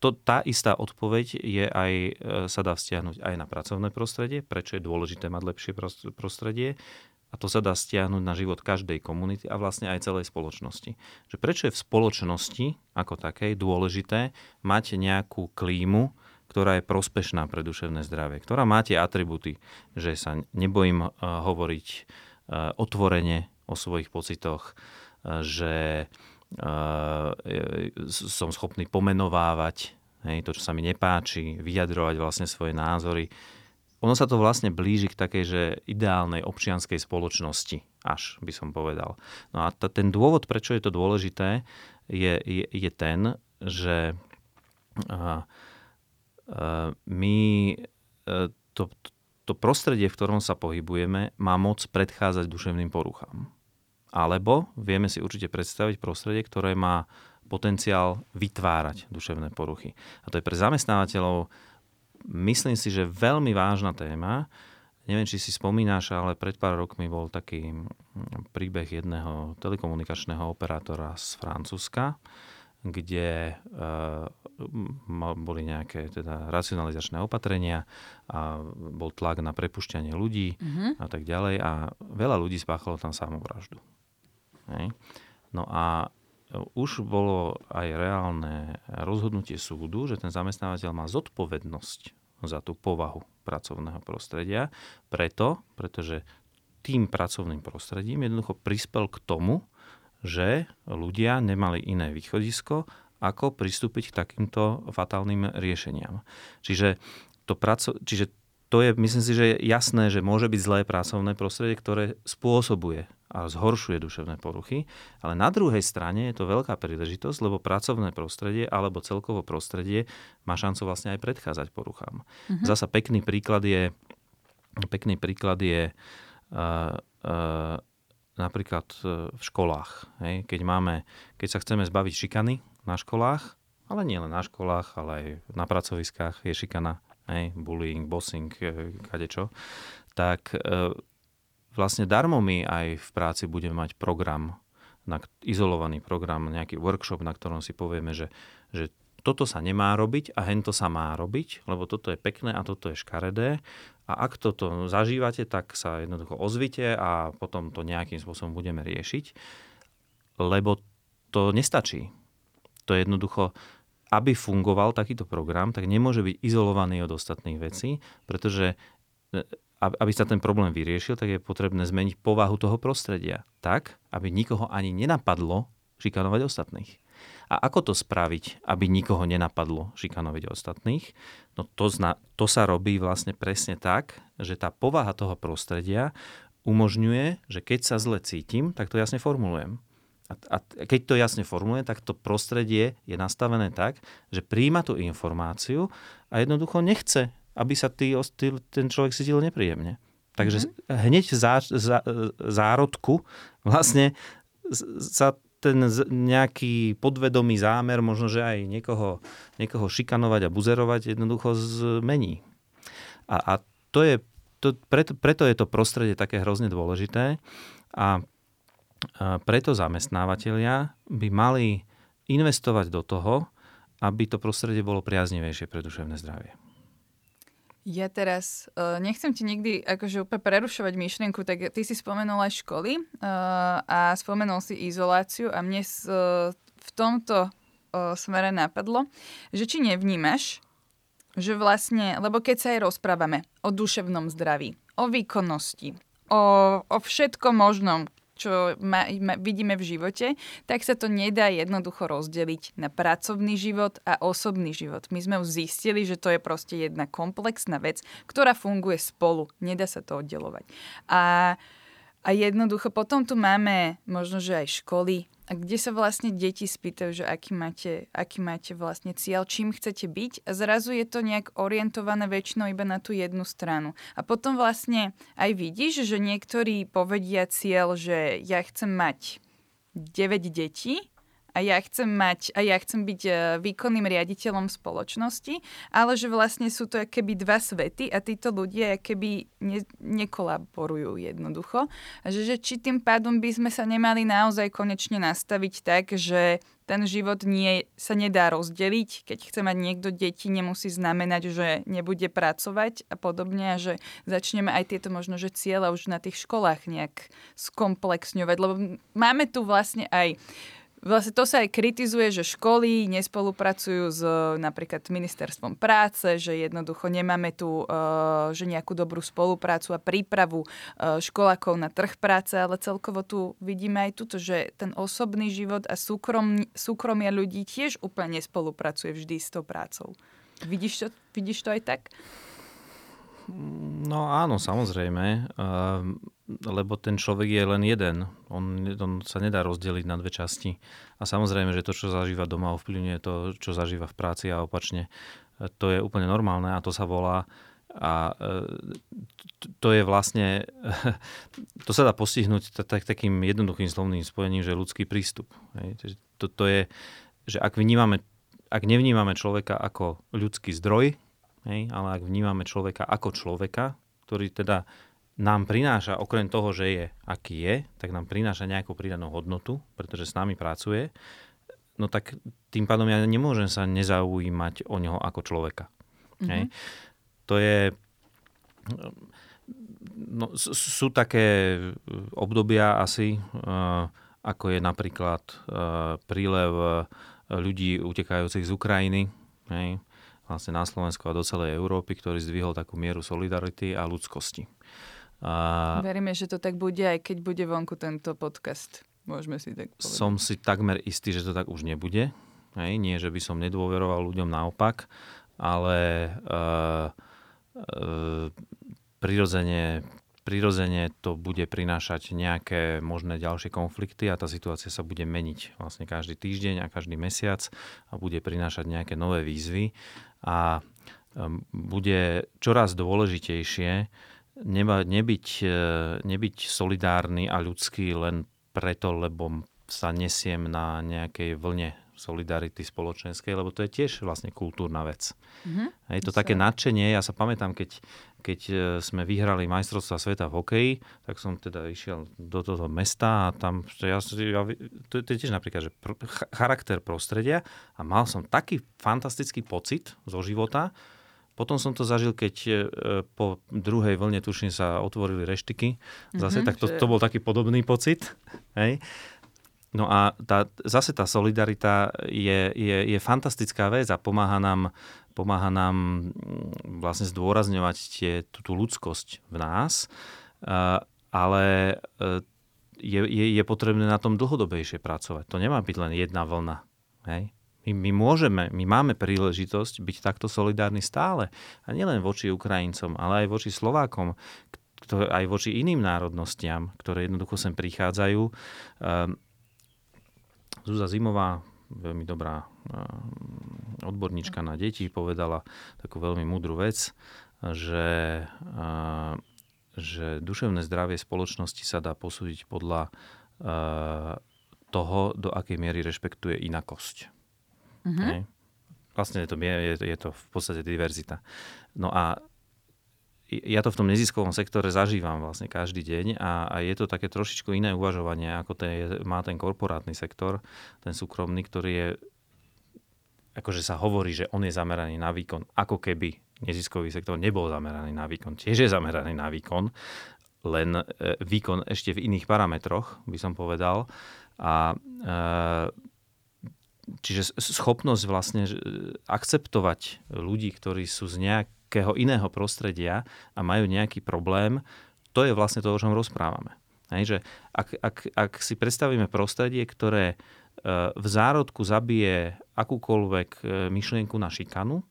to, tá istá odpoveď je aj, e, sa dá stiahnuť aj na pracovné prostredie, prečo je dôležité mať lepšie prostredie a to sa dá stiahnuť na život každej komunity a vlastne aj celej spoločnosti. Že prečo je v spoločnosti ako takej dôležité mať nejakú klímu, ktorá je prospešná pre duševné zdravie, ktorá má tie atributy, že sa nebojím uh, hovoriť uh, otvorene o svojich pocitoch, že som schopný pomenovávať hej, to, čo sa mi nepáči, vyjadrovať vlastne svoje názory. Ono sa to vlastne blíži k takej, že ideálnej občianskej spoločnosti, až by som povedal. No a t- ten dôvod, prečo je to dôležité, je, je, je ten, že uh, uh, my uh, to, to prostredie, v ktorom sa pohybujeme, má moc predchádzať duševným poruchám. Alebo vieme si určite predstaviť prostredie, ktoré má potenciál vytvárať duševné poruchy. A to je pre zamestnávateľov, myslím si, že veľmi vážna téma, Neviem, či si spomínaš, ale pred pár rokmi bol taký príbeh jedného telekomunikačného operátora z Francúzska, kde uh, boli nejaké teda racionalizačné opatrenia a bol tlak na prepušťanie ľudí uh-huh. a tak ďalej a veľa ľudí spáchalo tam samovraždu. Hej. No a už bolo aj reálne rozhodnutie súdu, že ten zamestnávateľ má zodpovednosť za tú povahu pracovného prostredia, preto, pretože tým pracovným prostredím jednoducho prispel k tomu, že ľudia nemali iné východisko, ako pristúpiť k takýmto fatálnym riešeniam. Čiže to, praco- čiže to je, myslím si, že je jasné, že môže byť zlé pracovné prostredie, ktoré spôsobuje a zhoršuje duševné poruchy, ale na druhej strane je to veľká príležitosť, lebo pracovné prostredie alebo celkovo prostredie má šancu vlastne aj predchádzať poruchám. Mm-hmm. Zasa pekný príklad je, pekný príklad je uh, uh, napríklad e, v školách. Hej? Keď, máme, keď sa chceme zbaviť šikany na školách, ale nie len na školách, ale aj na pracoviskách je šikana, hej? bullying, bossing, kadečo, tak vlastne darmo my aj v práci budeme mať program, na, izolovaný program, nejaký workshop, na ktorom si povieme, že, že toto sa nemá robiť a hento sa má robiť, lebo toto je pekné a toto je škaredé. A ak toto zažívate, tak sa jednoducho ozvite a potom to nejakým spôsobom budeme riešiť, lebo to nestačí. To je jednoducho, aby fungoval takýto program, tak nemôže byť izolovaný od ostatných vecí, pretože e, aby sa ten problém vyriešil, tak je potrebné zmeniť povahu toho prostredia tak, aby nikoho ani nenapadlo šikanovať ostatných. A ako to spraviť, aby nikoho nenapadlo šikanovať ostatných? No to, zna, to sa robí vlastne presne tak, že tá povaha toho prostredia umožňuje, že keď sa zle cítim, tak to jasne formulujem. A, keď to jasne formuluje, tak to prostredie je nastavené tak, že príjma tú informáciu a jednoducho nechce, aby sa tý, ten človek cítil nepríjemne. Takže mm-hmm. hneď v zá, zá, zárodku vlastne sa ten nejaký podvedomý zámer, možno, že aj niekoho, niekoho šikanovať a buzerovať, jednoducho zmení. A, a to je, to, preto, preto je to prostredie také hrozne dôležité a, a preto zamestnávateľia by mali investovať do toho, aby to prostredie bolo priaznivejšie pre duševné zdravie. Ja teraz uh, nechcem ti nikdy akože úplne prerušovať myšlienku, tak ty si spomenul aj školy uh, a spomenul si izoláciu a mne s, uh, v tomto uh, smere napadlo, že či nevnímaš, že vlastne, lebo keď sa aj rozprávame o duševnom zdraví, o výkonnosti, o, o všetkom možnom, čo ma, ma, vidíme v živote, tak sa to nedá jednoducho rozdeliť na pracovný život a osobný život. My sme už zistili, že to je proste jedna komplexná vec, ktorá funguje spolu. Nedá sa to oddelovať. A, a jednoducho potom tu máme možno, že aj školy, a kde sa vlastne deti spýtajú, že aký máte, aký máte vlastne cieľ, čím chcete byť a zrazu je to nejak orientované väčšinou iba na tú jednu stranu. A potom vlastne aj vidíš, že niektorí povedia cieľ, že ja chcem mať 9 detí a ja chcem mať, a ja chcem byť e, výkonným riaditeľom spoločnosti, ale že vlastne sú to keby dva svety a títo ľudia keby ne, nekolaborujú jednoducho. A že, že či tým pádom by sme sa nemali naozaj konečne nastaviť tak, že ten život nie, sa nedá rozdeliť. Keď chce mať niekto deti, nemusí znamenať, že nebude pracovať a podobne a že začneme aj tieto možno, že cieľa už na tých školách nejak skomplexňovať. Lebo máme tu vlastne aj Vlastne to sa aj kritizuje, že školy nespolupracujú s napríklad ministerstvom práce, že jednoducho nemáme tu uh, že nejakú dobrú spoluprácu a prípravu uh, školákov na trh práce, ale celkovo tu vidíme aj tuto, že ten osobný život a súkrom, súkromie ľudí tiež úplne nespolupracuje vždy s tou prácou. Vidíš to, vidíš to aj tak? No áno, samozrejme, lebo ten človek je len jeden. On, on sa nedá rozdeliť na dve časti. A samozrejme, že to, čo zažíva doma, ovplyvňuje to, čo zažíva v práci a opačne. To je úplne normálne a to sa volá a e, to je vlastne, [LAUGHS] to sa dá postihnúť tak, takým jednoduchým slovným spojením, že ľudský prístup. To je, že ak vnímame, ak nevnímame človeka ako ľudský zdroj, Hej? Ale ak vnímame človeka ako človeka, ktorý teda nám prináša, okrem toho, že je aký je, tak nám prináša nejakú pridanú hodnotu, pretože s nami pracuje, no tak tým pádom ja nemôžem sa nezaujímať o neho ako človeka. Mm-hmm. Hej. To je... No, sú také obdobia asi, uh, ako je napríklad uh, prílev ľudí utekajúcich z Ukrajiny, hej, vlastne na Slovensku a do celej Európy, ktorý zdvihol takú mieru solidarity a ľudskosti. A... Veríme, že to tak bude, aj keď bude vonku tento podcast. Môžeme si tak povedať. Som si takmer istý, že to tak už nebude. Hej, nie, že by som nedôveroval ľuďom naopak, ale uh, uh, prirodzene, prirodzene to bude prinášať nejaké možné ďalšie konflikty a tá situácia sa bude meniť vlastne každý týždeň a každý mesiac a bude prinášať nejaké nové výzvy a bude čoraz dôležitejšie neba, nebyť, e, nebyť solidárny a ľudský len preto, lebo sa nesiem na nejakej vlne solidarity spoločenskej, lebo to je tiež vlastne kultúrna vec. Mm-hmm. Je to také nadšenie, ja sa pamätám, keď, keď e, sme vyhrali majstrovstva sveta v hokeji, tak som teda išiel do toho mesta a tam, ja, ja, to, to je tiež napríklad, že pr- charakter prostredia a mal som taký fantastický pocit zo života, potom som to zažil, keď e, po druhej vlne, tuším, sa otvorili reštiky. Zase, mm-hmm, tak to, to bol taký podobný pocit. Hej. No a tá, zase tá solidarita je, je, je fantastická vec a pomáha nám, pomáha nám mm, vlastne zdôrazňovať tie, tú, tú ľudskosť v nás, ale e, je, je, je potrebné na tom dlhodobejšie pracovať. To nemá byť len jedna vlna. Hej? My, my môžeme, my máme príležitosť byť takto solidárni stále. A nielen voči Ukrajincom, ale aj voči Slovákom, ktoré, aj voči iným národnostiam, ktoré jednoducho sem prichádzajú. Um, Zúza Zimová, veľmi dobrá um, odborníčka na deti, povedala takú veľmi múdru vec, že, uh, že duševné zdravie spoločnosti sa dá posúdiť podľa uh, toho, do akej miery rešpektuje inakosť. Mm-hmm. Vlastne je to, je, je to v podstate diverzita. No a ja to v tom neziskovom sektore zažívam vlastne každý deň a, a je to také trošičku iné uvažovanie, ako ten, má ten korporátny sektor, ten súkromný, ktorý je, akože sa hovorí, že on je zameraný na výkon, ako keby neziskový sektor nebol zameraný na výkon. Tiež je zameraný na výkon, len e, výkon ešte v iných parametroch, by som povedal. A e, čiže schopnosť vlastne akceptovať ľudí, ktorí sú z nejakého iného prostredia a majú nejaký problém, to je vlastne to, o čom rozprávame. Hej, že ak, ak, ak si predstavíme prostredie, ktoré e, v zárodku zabije akúkoľvek e, myšlienku na šikanu,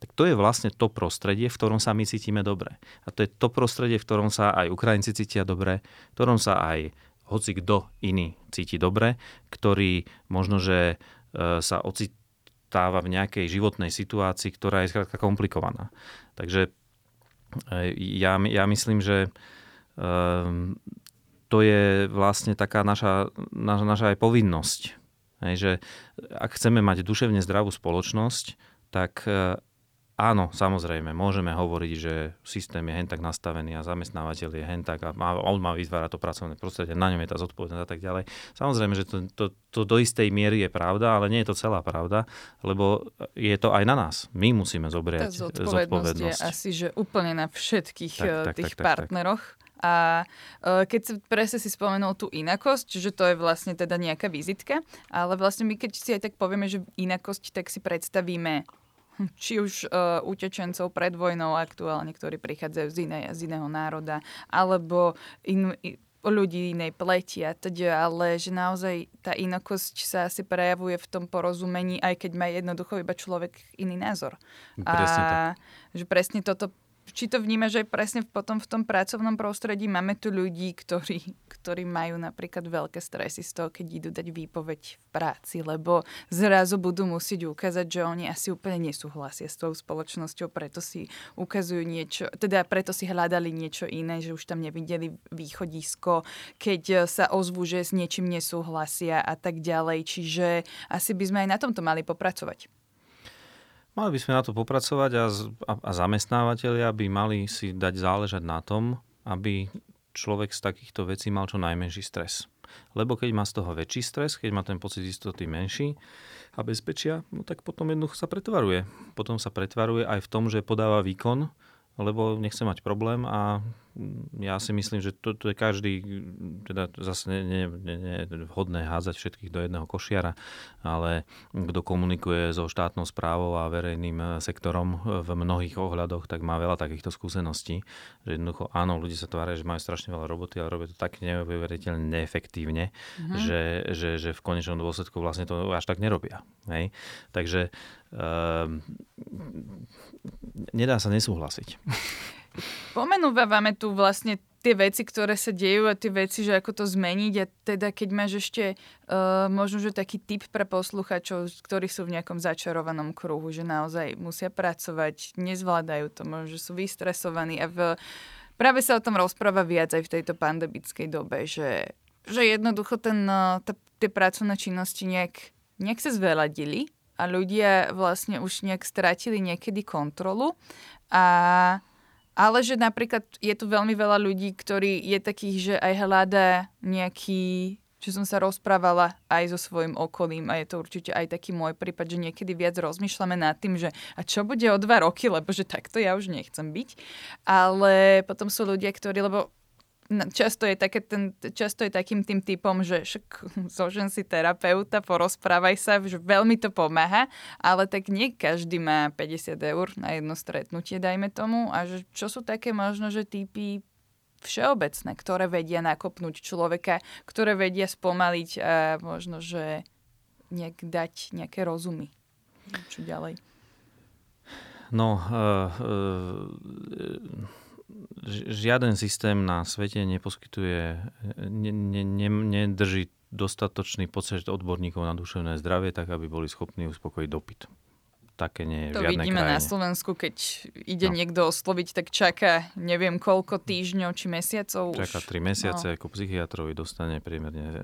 tak to je vlastne to prostredie, v ktorom sa my cítime dobre. A to je to prostredie, v ktorom sa aj Ukrajinci cítia dobre, v ktorom sa aj hoci kto iný cíti dobre, ktorý možno, že E, sa ocitáva v nejakej životnej situácii, ktorá je skrátka komplikovaná. Takže e, ja, ja myslím, že um, to je vlastne taká naša, naša, naša aj povinnosť. Hej, že ak chceme mať duševne zdravú spoločnosť, tak Áno, samozrejme, môžeme hovoriť, že systém je hen tak nastavený a zamestnávateľ je hen tak a má, on má vytvárať to pracovné prostredie, na ňom je tá zodpovednosť a tak ďalej. Samozrejme, že to, to, to do istej miery je pravda, ale nie je to celá pravda, lebo je to aj na nás. My musíme zobrať tá zodpovednosť. zodpovednosť. je asi, že úplne na všetkých tak, tak, tých tak, tak, partneroch. Tak. A e, keď si presne si spomenul tú inakosť, že to je vlastne teda nejaká vizitka, ale vlastne my keď si aj tak povieme, že inakosť, tak si predstavíme či už uh, utečencov pred vojnou aktuálne, ktorí prichádzajú z, iné, z iného národa, alebo in, ľudí inej pleti a teda, ale že naozaj tá inokosť sa asi prejavuje v tom porozumení, aj keď má jednoducho iba človek iný názor. Presne a tak. že presne toto či to vnímaš aj presne potom v tom pracovnom prostredí? Máme tu ľudí, ktorí, ktorí majú napríklad veľké stresy z toho, keď idú dať výpoveď v práci, lebo zrazu budú musieť ukázať, že oni asi úplne nesúhlasia s tou spoločnosťou, preto si ukazujú niečo, teda preto si hľadali niečo iné, že už tam nevideli východisko, keď sa ozvú, že s niečím nesúhlasia a tak ďalej. Čiže asi by sme aj na tomto mali popracovať. Mali by sme na to popracovať a, a, a zamestnávateľia by mali si dať záležať na tom, aby človek z takýchto vecí mal čo najmenší stres. Lebo keď má z toho väčší stres, keď má ten pocit istoty menší a bezpečia, no tak potom jednoducho sa pretvaruje. Potom sa pretvaruje aj v tom, že podáva výkon, lebo nechce mať problém a ja si myslím, že to, to je každý, teda zase nie, nie, nie, nie vhodné hádzať všetkých do jedného košiara, ale kto komunikuje so štátnou správou a verejným eh, sektorom eh, v mnohých ohľadoch, tak má veľa takýchto skúseností, že jednoducho áno, ľudia sa tvária, že majú strašne veľa roboty, ale robia to tak neuveriteľne neefektívne, mm-hmm. že, že, že v konečnom dôsledku vlastne to až tak nerobia. Hej? Takže um, nedá sa nesúhlasiť. [LAUGHS] Pomenúvame tu vlastne tie veci, ktoré sa dejú a tie veci, že ako to zmeniť. A teda keď máš ešte uh, možno, že taký tip pre posluchačov, ktorí sú v nejakom začarovanom kruhu, že naozaj musia pracovať, nezvládajú to, možno, že sú vystresovaní. A v, práve sa o tom rozpráva viac aj v tejto pandemickej dobe, že, že jednoducho ten, uh, tie pracovné činnosti nejak, nejak sa zveladili a ľudia vlastne už nejak stratili niekedy kontrolu. A ale že napríklad je tu veľmi veľa ľudí, ktorí je takých, že aj hľadá nejaký že som sa rozprávala aj so svojim okolím a je to určite aj taký môj prípad, že niekedy viac rozmýšľame nad tým, že a čo bude o dva roky, lebo že takto ja už nechcem byť. Ale potom sú ľudia, ktorí, lebo často je, také ten, často je takým tým typom, že však [LAUGHS] zožen si terapeuta, porozprávaj sa, že veľmi to pomáha, ale tak nie každý má 50 eur na jedno stretnutie, dajme tomu. A že čo sú také možno, že typy všeobecné, ktoré vedia nakopnúť človeka, ktoré vedia spomaliť a možno, že nejak dať nejaké rozumy. Čo ďalej? No, uh, uh, žiaden systém na svete neposkytuje, ne, ne, ne, nedrží dostatočný počet odborníkov na duševné zdravie, tak aby boli schopní uspokojiť dopyt. Také nie je to vidíme krajine. na Slovensku, keď ide no. niekto osloviť, tak čaká neviem koľko týždňov či mesiacov. Čaká 3 mesiace, no. ako psychiatrovi dostane priemerne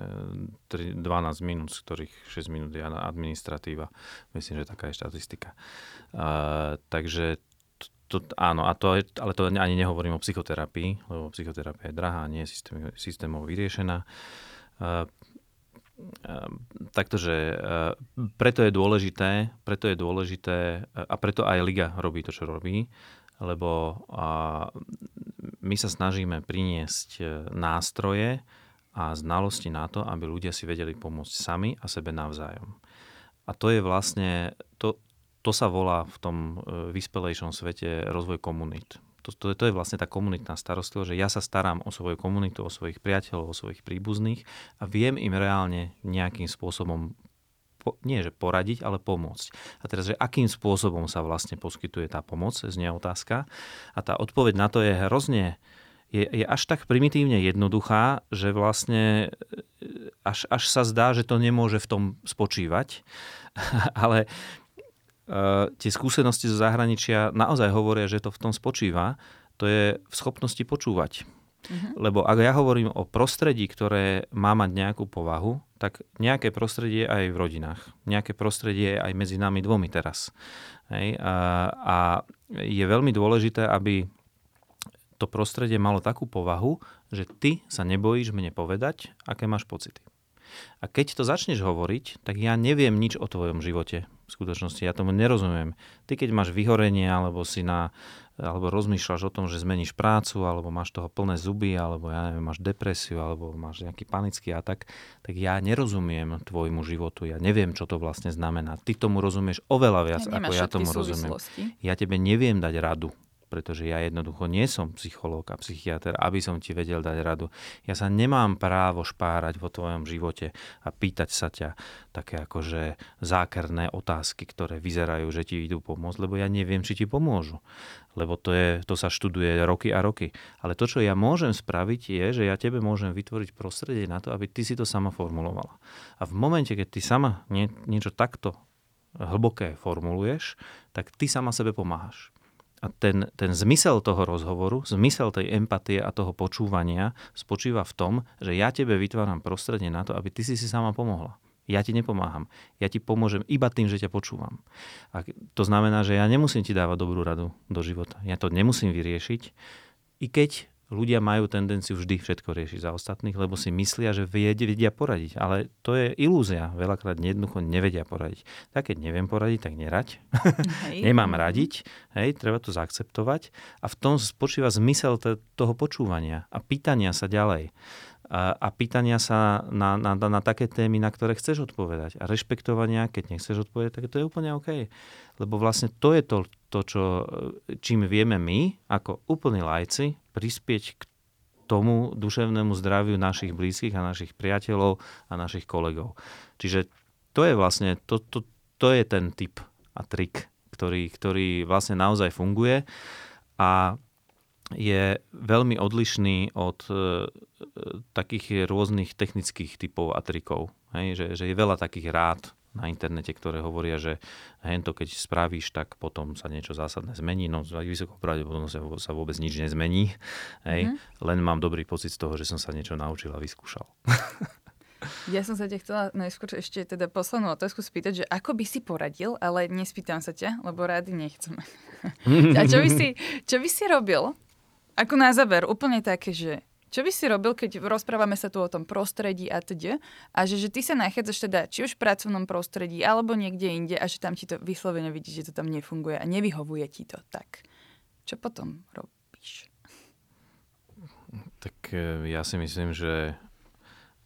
3, 12 minút, z ktorých 6 minút je administratíva. Myslím, že taká je štatistika. Uh, takže to, áno, a to, ale to ani nehovorím o psychoterapii, lebo psychoterapia je drahá, nie je systém, systémov vyriešená. Uh, takže uh, preto je dôležité, preto je dôležité a preto aj Liga robí to, čo robí, lebo my sa snažíme priniesť e, nástroje a znalosti na to, aby ľudia si vedeli pomôcť sami a sebe navzájom. A to je vlastne, to, to sa volá v tom e, vyspelejšom svete rozvoj komunít. To, to, to je vlastne tá komunitná starostlivosť, že ja sa starám o svoju komunitu, o svojich priateľov, o svojich príbuzných a viem im reálne nejakým spôsobom po, nie že poradiť, ale pomôcť. A teraz, že akým spôsobom sa vlastne poskytuje tá pomoc, znie otázka. A tá odpoveď na to je hrozne, je, je až tak primitívne jednoduchá, že vlastne e, až, až sa zdá, že to nemôže v tom spočívať. [LAUGHS] ale tie skúsenosti zo zahraničia naozaj hovoria, že to v tom spočíva. To je v schopnosti počúvať. Uh-huh. Lebo ak ja hovorím o prostredí, ktoré má mať nejakú povahu, tak nejaké prostredie aj v rodinách. Nejaké prostredie aj medzi nami dvomi teraz. Hej? A, a je veľmi dôležité, aby to prostredie malo takú povahu, že ty sa nebojíš mne povedať, aké máš pocity. A keď to začneš hovoriť, tak ja neviem nič o tvojom živote v skutočnosti. Ja tomu nerozumiem. Ty keď máš vyhorenie, alebo si na alebo rozmýšľaš o tom, že zmeníš prácu, alebo máš toho plné zuby, alebo ja neviem, máš depresiu, alebo máš nejaký panický atak, tak ja nerozumiem tvojmu životu. Ja neviem, čo to vlastne znamená. Ty tomu rozumieš oveľa viac, ja ako ja tomu rozumiem. Ja tebe neviem dať radu pretože ja jednoducho nie som psychológ a psychiatr, aby som ti vedel dať radu. Ja sa nemám právo špárať vo tvojom živote a pýtať sa ťa také akože zákerné otázky, ktoré vyzerajú, že ti idú pomôcť, lebo ja neviem, či ti pomôžu. Lebo to, je, to sa študuje roky a roky. Ale to, čo ja môžem spraviť, je, že ja tebe môžem vytvoriť prostredie na to, aby ty si to sama formulovala. A v momente, keď ty sama nie, niečo takto hlboké formuluješ, tak ty sama sebe pomáhaš. A ten, ten zmysel toho rozhovoru, zmysel tej empatie a toho počúvania spočíva v tom, že ja tebe vytváram prostredie na to, aby ty si si sama pomohla. Ja ti nepomáham. Ja ti pomôžem iba tým, že ťa počúvam. A to znamená, že ja nemusím ti dávať dobrú radu do života. Ja to nemusím vyriešiť, i keď ľudia majú tendenciu vždy všetko riešiť za ostatných, lebo si myslia, že vedia poradiť. Ale to je ilúzia. Veľakrát jednoducho nevedia poradiť. Tak keď neviem poradiť, tak nerať. [LAUGHS] Nemám radiť. Hej, treba to zaakceptovať. A v tom spočíva zmysel toho počúvania a pýtania sa ďalej a, a pýtania sa na, na, na, na také témy, na ktoré chceš odpovedať. A rešpektovania, keď nechceš odpovedať, tak to je úplne OK. Lebo vlastne to je to, to čo, čím vieme my, ako úplní lajci, prispieť k tomu duševnému zdraviu našich blízkych a našich priateľov a našich kolegov. Čiže to je vlastne, to, to, to je ten typ a trik, ktorý, ktorý vlastne naozaj funguje a je veľmi odlišný od e, takých rôznych technických typov a trikov. Hej? Že, že je veľa takých rád na internete, ktoré hovoria, že hento keď spravíš, tak potom sa niečo zásadné zmení. No z vysokou pravdepodobnosťou sa vôbec nič nezmení. Hej? Mm-hmm. Len mám dobrý pocit z toho, že som sa niečo naučil a vyskúšal. [LAUGHS] Ja som sa ťa chcela najskôr ešte teda poslednú otázku spýtať, že ako by si poradil, ale nespýtam sa ťa, lebo rády nechcem. [LAUGHS] a čo by si, čo by si robil, ako na záver, úplne také, že čo by si robil, keď rozprávame sa tu o tom prostredí a teda, a že, že ty sa nachádzaš teda či už v pracovnom prostredí, alebo niekde inde a že tam ti to vyslovene vidíš, že to tam nefunguje a nevyhovuje ti to, tak čo potom robíš? Tak e, ja si myslím, že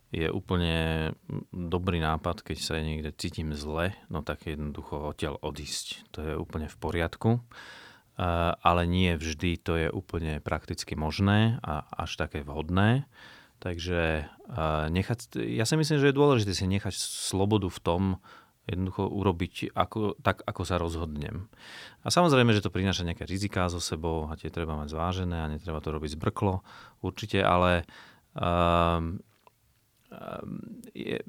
je úplne dobrý nápad, keď sa niekde cítim zle, no tak jednoducho odtiaľ odísť. To je úplne v poriadku ale nie vždy to je úplne prakticky možné a až také vhodné. Takže nechať, ja si myslím, že je dôležité si nechať slobodu v tom, jednoducho urobiť ako, tak, ako sa rozhodnem. A samozrejme, že to prináša nejaké riziká so sebou a tie treba mať zvážené a netreba to robiť zbrklo určite, ale um, je,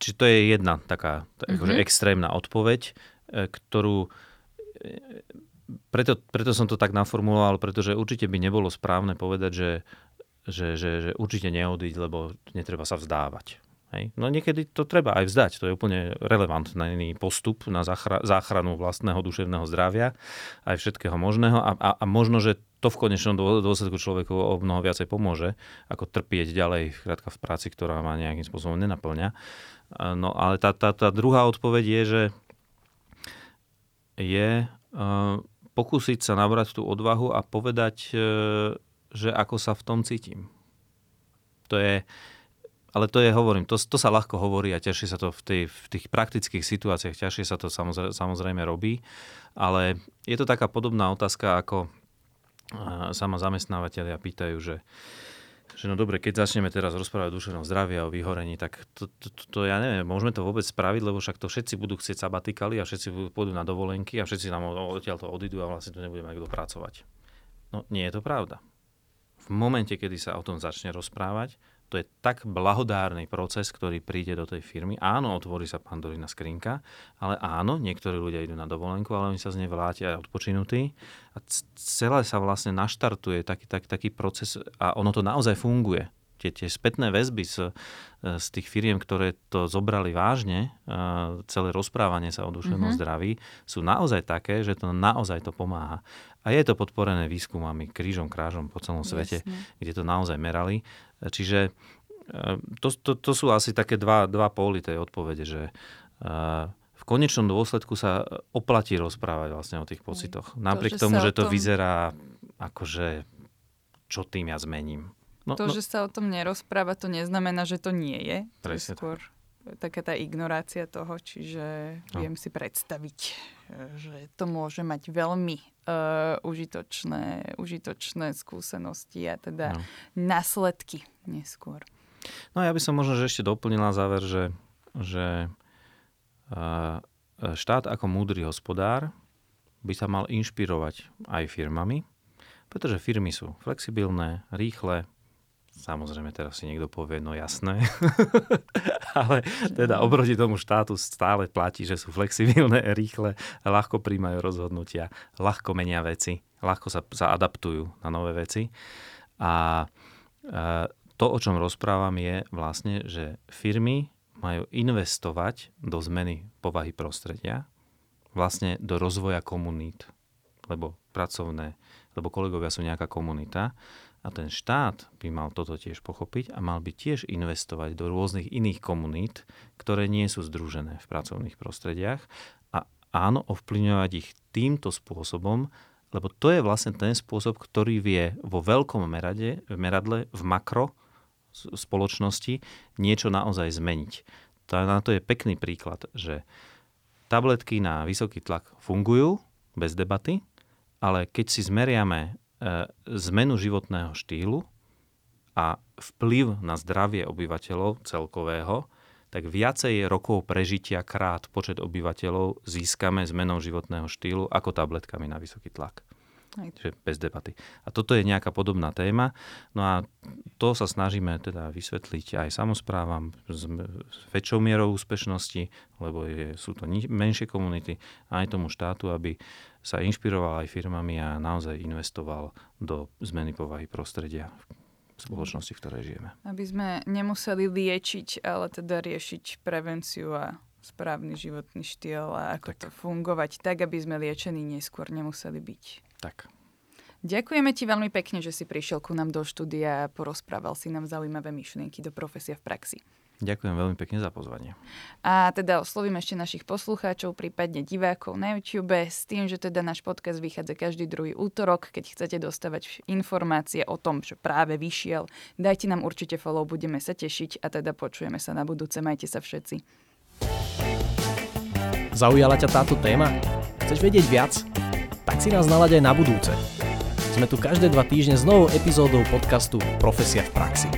či to je jedna taká mm-hmm. extrémna odpoveď, e, ktorú preto, preto som to tak naformuloval, pretože určite by nebolo správne povedať, že, že, že, že určite neodíť, lebo netreba sa vzdávať. Hej. No niekedy to treba aj vzdať, to je úplne relevantný postup na záchranu vlastného duševného zdravia, aj všetkého možného a, a, a možno, že to v konečnom dôsledku človeku o mnoho viacej pomôže, ako trpieť ďalej krátka v práci, ktorá ma nejakým spôsobom nenaplňa. No ale tá, tá, tá druhá odpoveď je, že je uh, pokúsiť sa nabrať tú odvahu a povedať, e, že ako sa v tom cítim. To je, ale to je, hovorím, to, to sa ľahko hovorí a ťažšie sa to v, tej, v tých praktických situáciách, ťažšie sa to samozrejme, samozrejme robí, ale je to taká podobná otázka, ako e, sa ma zamestnávateľia pýtajú, že uh, že no dobre, keď začneme teraz rozprávať o duševnom zdraví a o vyhorení, tak to, to, to, to ja neviem, môžeme to vôbec spraviť, lebo však to všetci budú chcieť sabatikali a všetci pôjdu na dovolenky a všetci nám odtiaľ to odídu a vlastne tu nebudeme kto pracovať. No nie je to pravda. V momente, kedy sa o tom začne rozprávať, to je tak blahodárny proces, ktorý príde do tej firmy. Áno, otvorí sa pandorina skrinka, ale áno, niektorí ľudia idú na dovolenku, ale oni sa z nej vrátia odpočinutí. A celé sa vlastne naštartuje taký, tak, taký proces a ono to naozaj funguje. Tie, tie spätné väzby z, z tých firiem, ktoré to zobrali vážne, celé rozprávanie sa o duševnom mm-hmm. zdraví, sú naozaj také, že to naozaj to pomáha. A je to podporené výskumami krížom, krážom po celom svete, Jasne. kde to naozaj merali. Čiže e, to, to, to sú asi také dva, dva póly tej odpovede, že e, v konečnom dôsledku sa oplatí rozprávať vlastne o tých pocitoch. Napriek to, tomu, že to tom... vyzerá ako, že čo tým ja zmením. No, to, no... že sa o tom nerozpráva, to neznamená, že to nie je. Presne. To skôr taká tá ignorácia toho, čiže no. viem si predstaviť, že to môže mať veľmi uh, užitočné, užitočné skúsenosti a teda no. následky neskôr. No ja by som možno že ešte doplnil na záver, že, že uh, štát ako múdry hospodár by sa mal inšpirovať aj firmami, pretože firmy sú flexibilné, rýchle, Samozrejme, teraz si niekto povie, no jasné. [LAUGHS] Ale teda oproti tomu štátu stále platí, že sú flexibilné, [LAUGHS] rýchle, ľahko príjmajú rozhodnutia, ľahko menia veci, ľahko sa, sa adaptujú na nové veci. A e, to, o čom rozprávam, je vlastne, že firmy majú investovať do zmeny povahy prostredia, vlastne do rozvoja komunít, lebo pracovné, lebo kolegovia sú nejaká komunita a ten štát by mal toto tiež pochopiť a mal by tiež investovať do rôznych iných komunít, ktoré nie sú združené v pracovných prostrediach a áno, ovplyvňovať ich týmto spôsobom, lebo to je vlastne ten spôsob, ktorý vie vo veľkom merade, meradle, v makro spoločnosti niečo naozaj zmeniť. Na to je pekný príklad, že tabletky na vysoký tlak fungujú bez debaty, ale keď si zmeriame zmenu životného štýlu a vplyv na zdravie obyvateľov celkového, tak viacej rokov prežitia krát počet obyvateľov získame zmenou životného štýlu ako tabletkami na vysoký tlak. Čiže bez debaty. A toto je nejaká podobná téma. No a to sa snažíme teda vysvetliť aj samozprávam s väčšou mierou úspešnosti, lebo je, sú to menšie komunity, aj tomu štátu, aby sa inšpiroval aj firmami a naozaj investoval do zmeny povahy prostredia v spoločnosti, v ktorej žijeme. Aby sme nemuseli liečiť, ale teda riešiť prevenciu a správny životný štýl a ako tak. to fungovať tak, aby sme liečení neskôr nemuseli byť. Tak. Ďakujeme ti veľmi pekne, že si prišiel ku nám do štúdia a porozprával si nám zaujímavé myšlienky do profesia v praxi. Ďakujem veľmi pekne za pozvanie. A teda oslovím ešte našich poslucháčov, prípadne divákov na YouTube s tým, že teda náš podcast vychádza každý druhý útorok. Keď chcete dostávať informácie o tom, čo práve vyšiel, dajte nám určite follow, budeme sa tešiť a teda počujeme sa na budúce. Majte sa všetci. Zaujala ťa táto téma? Chceš vedieť viac? Tak si nás nalaď aj na budúce. Sme tu každé dva týždne s novou epizódou podcastu Profesia v praxi.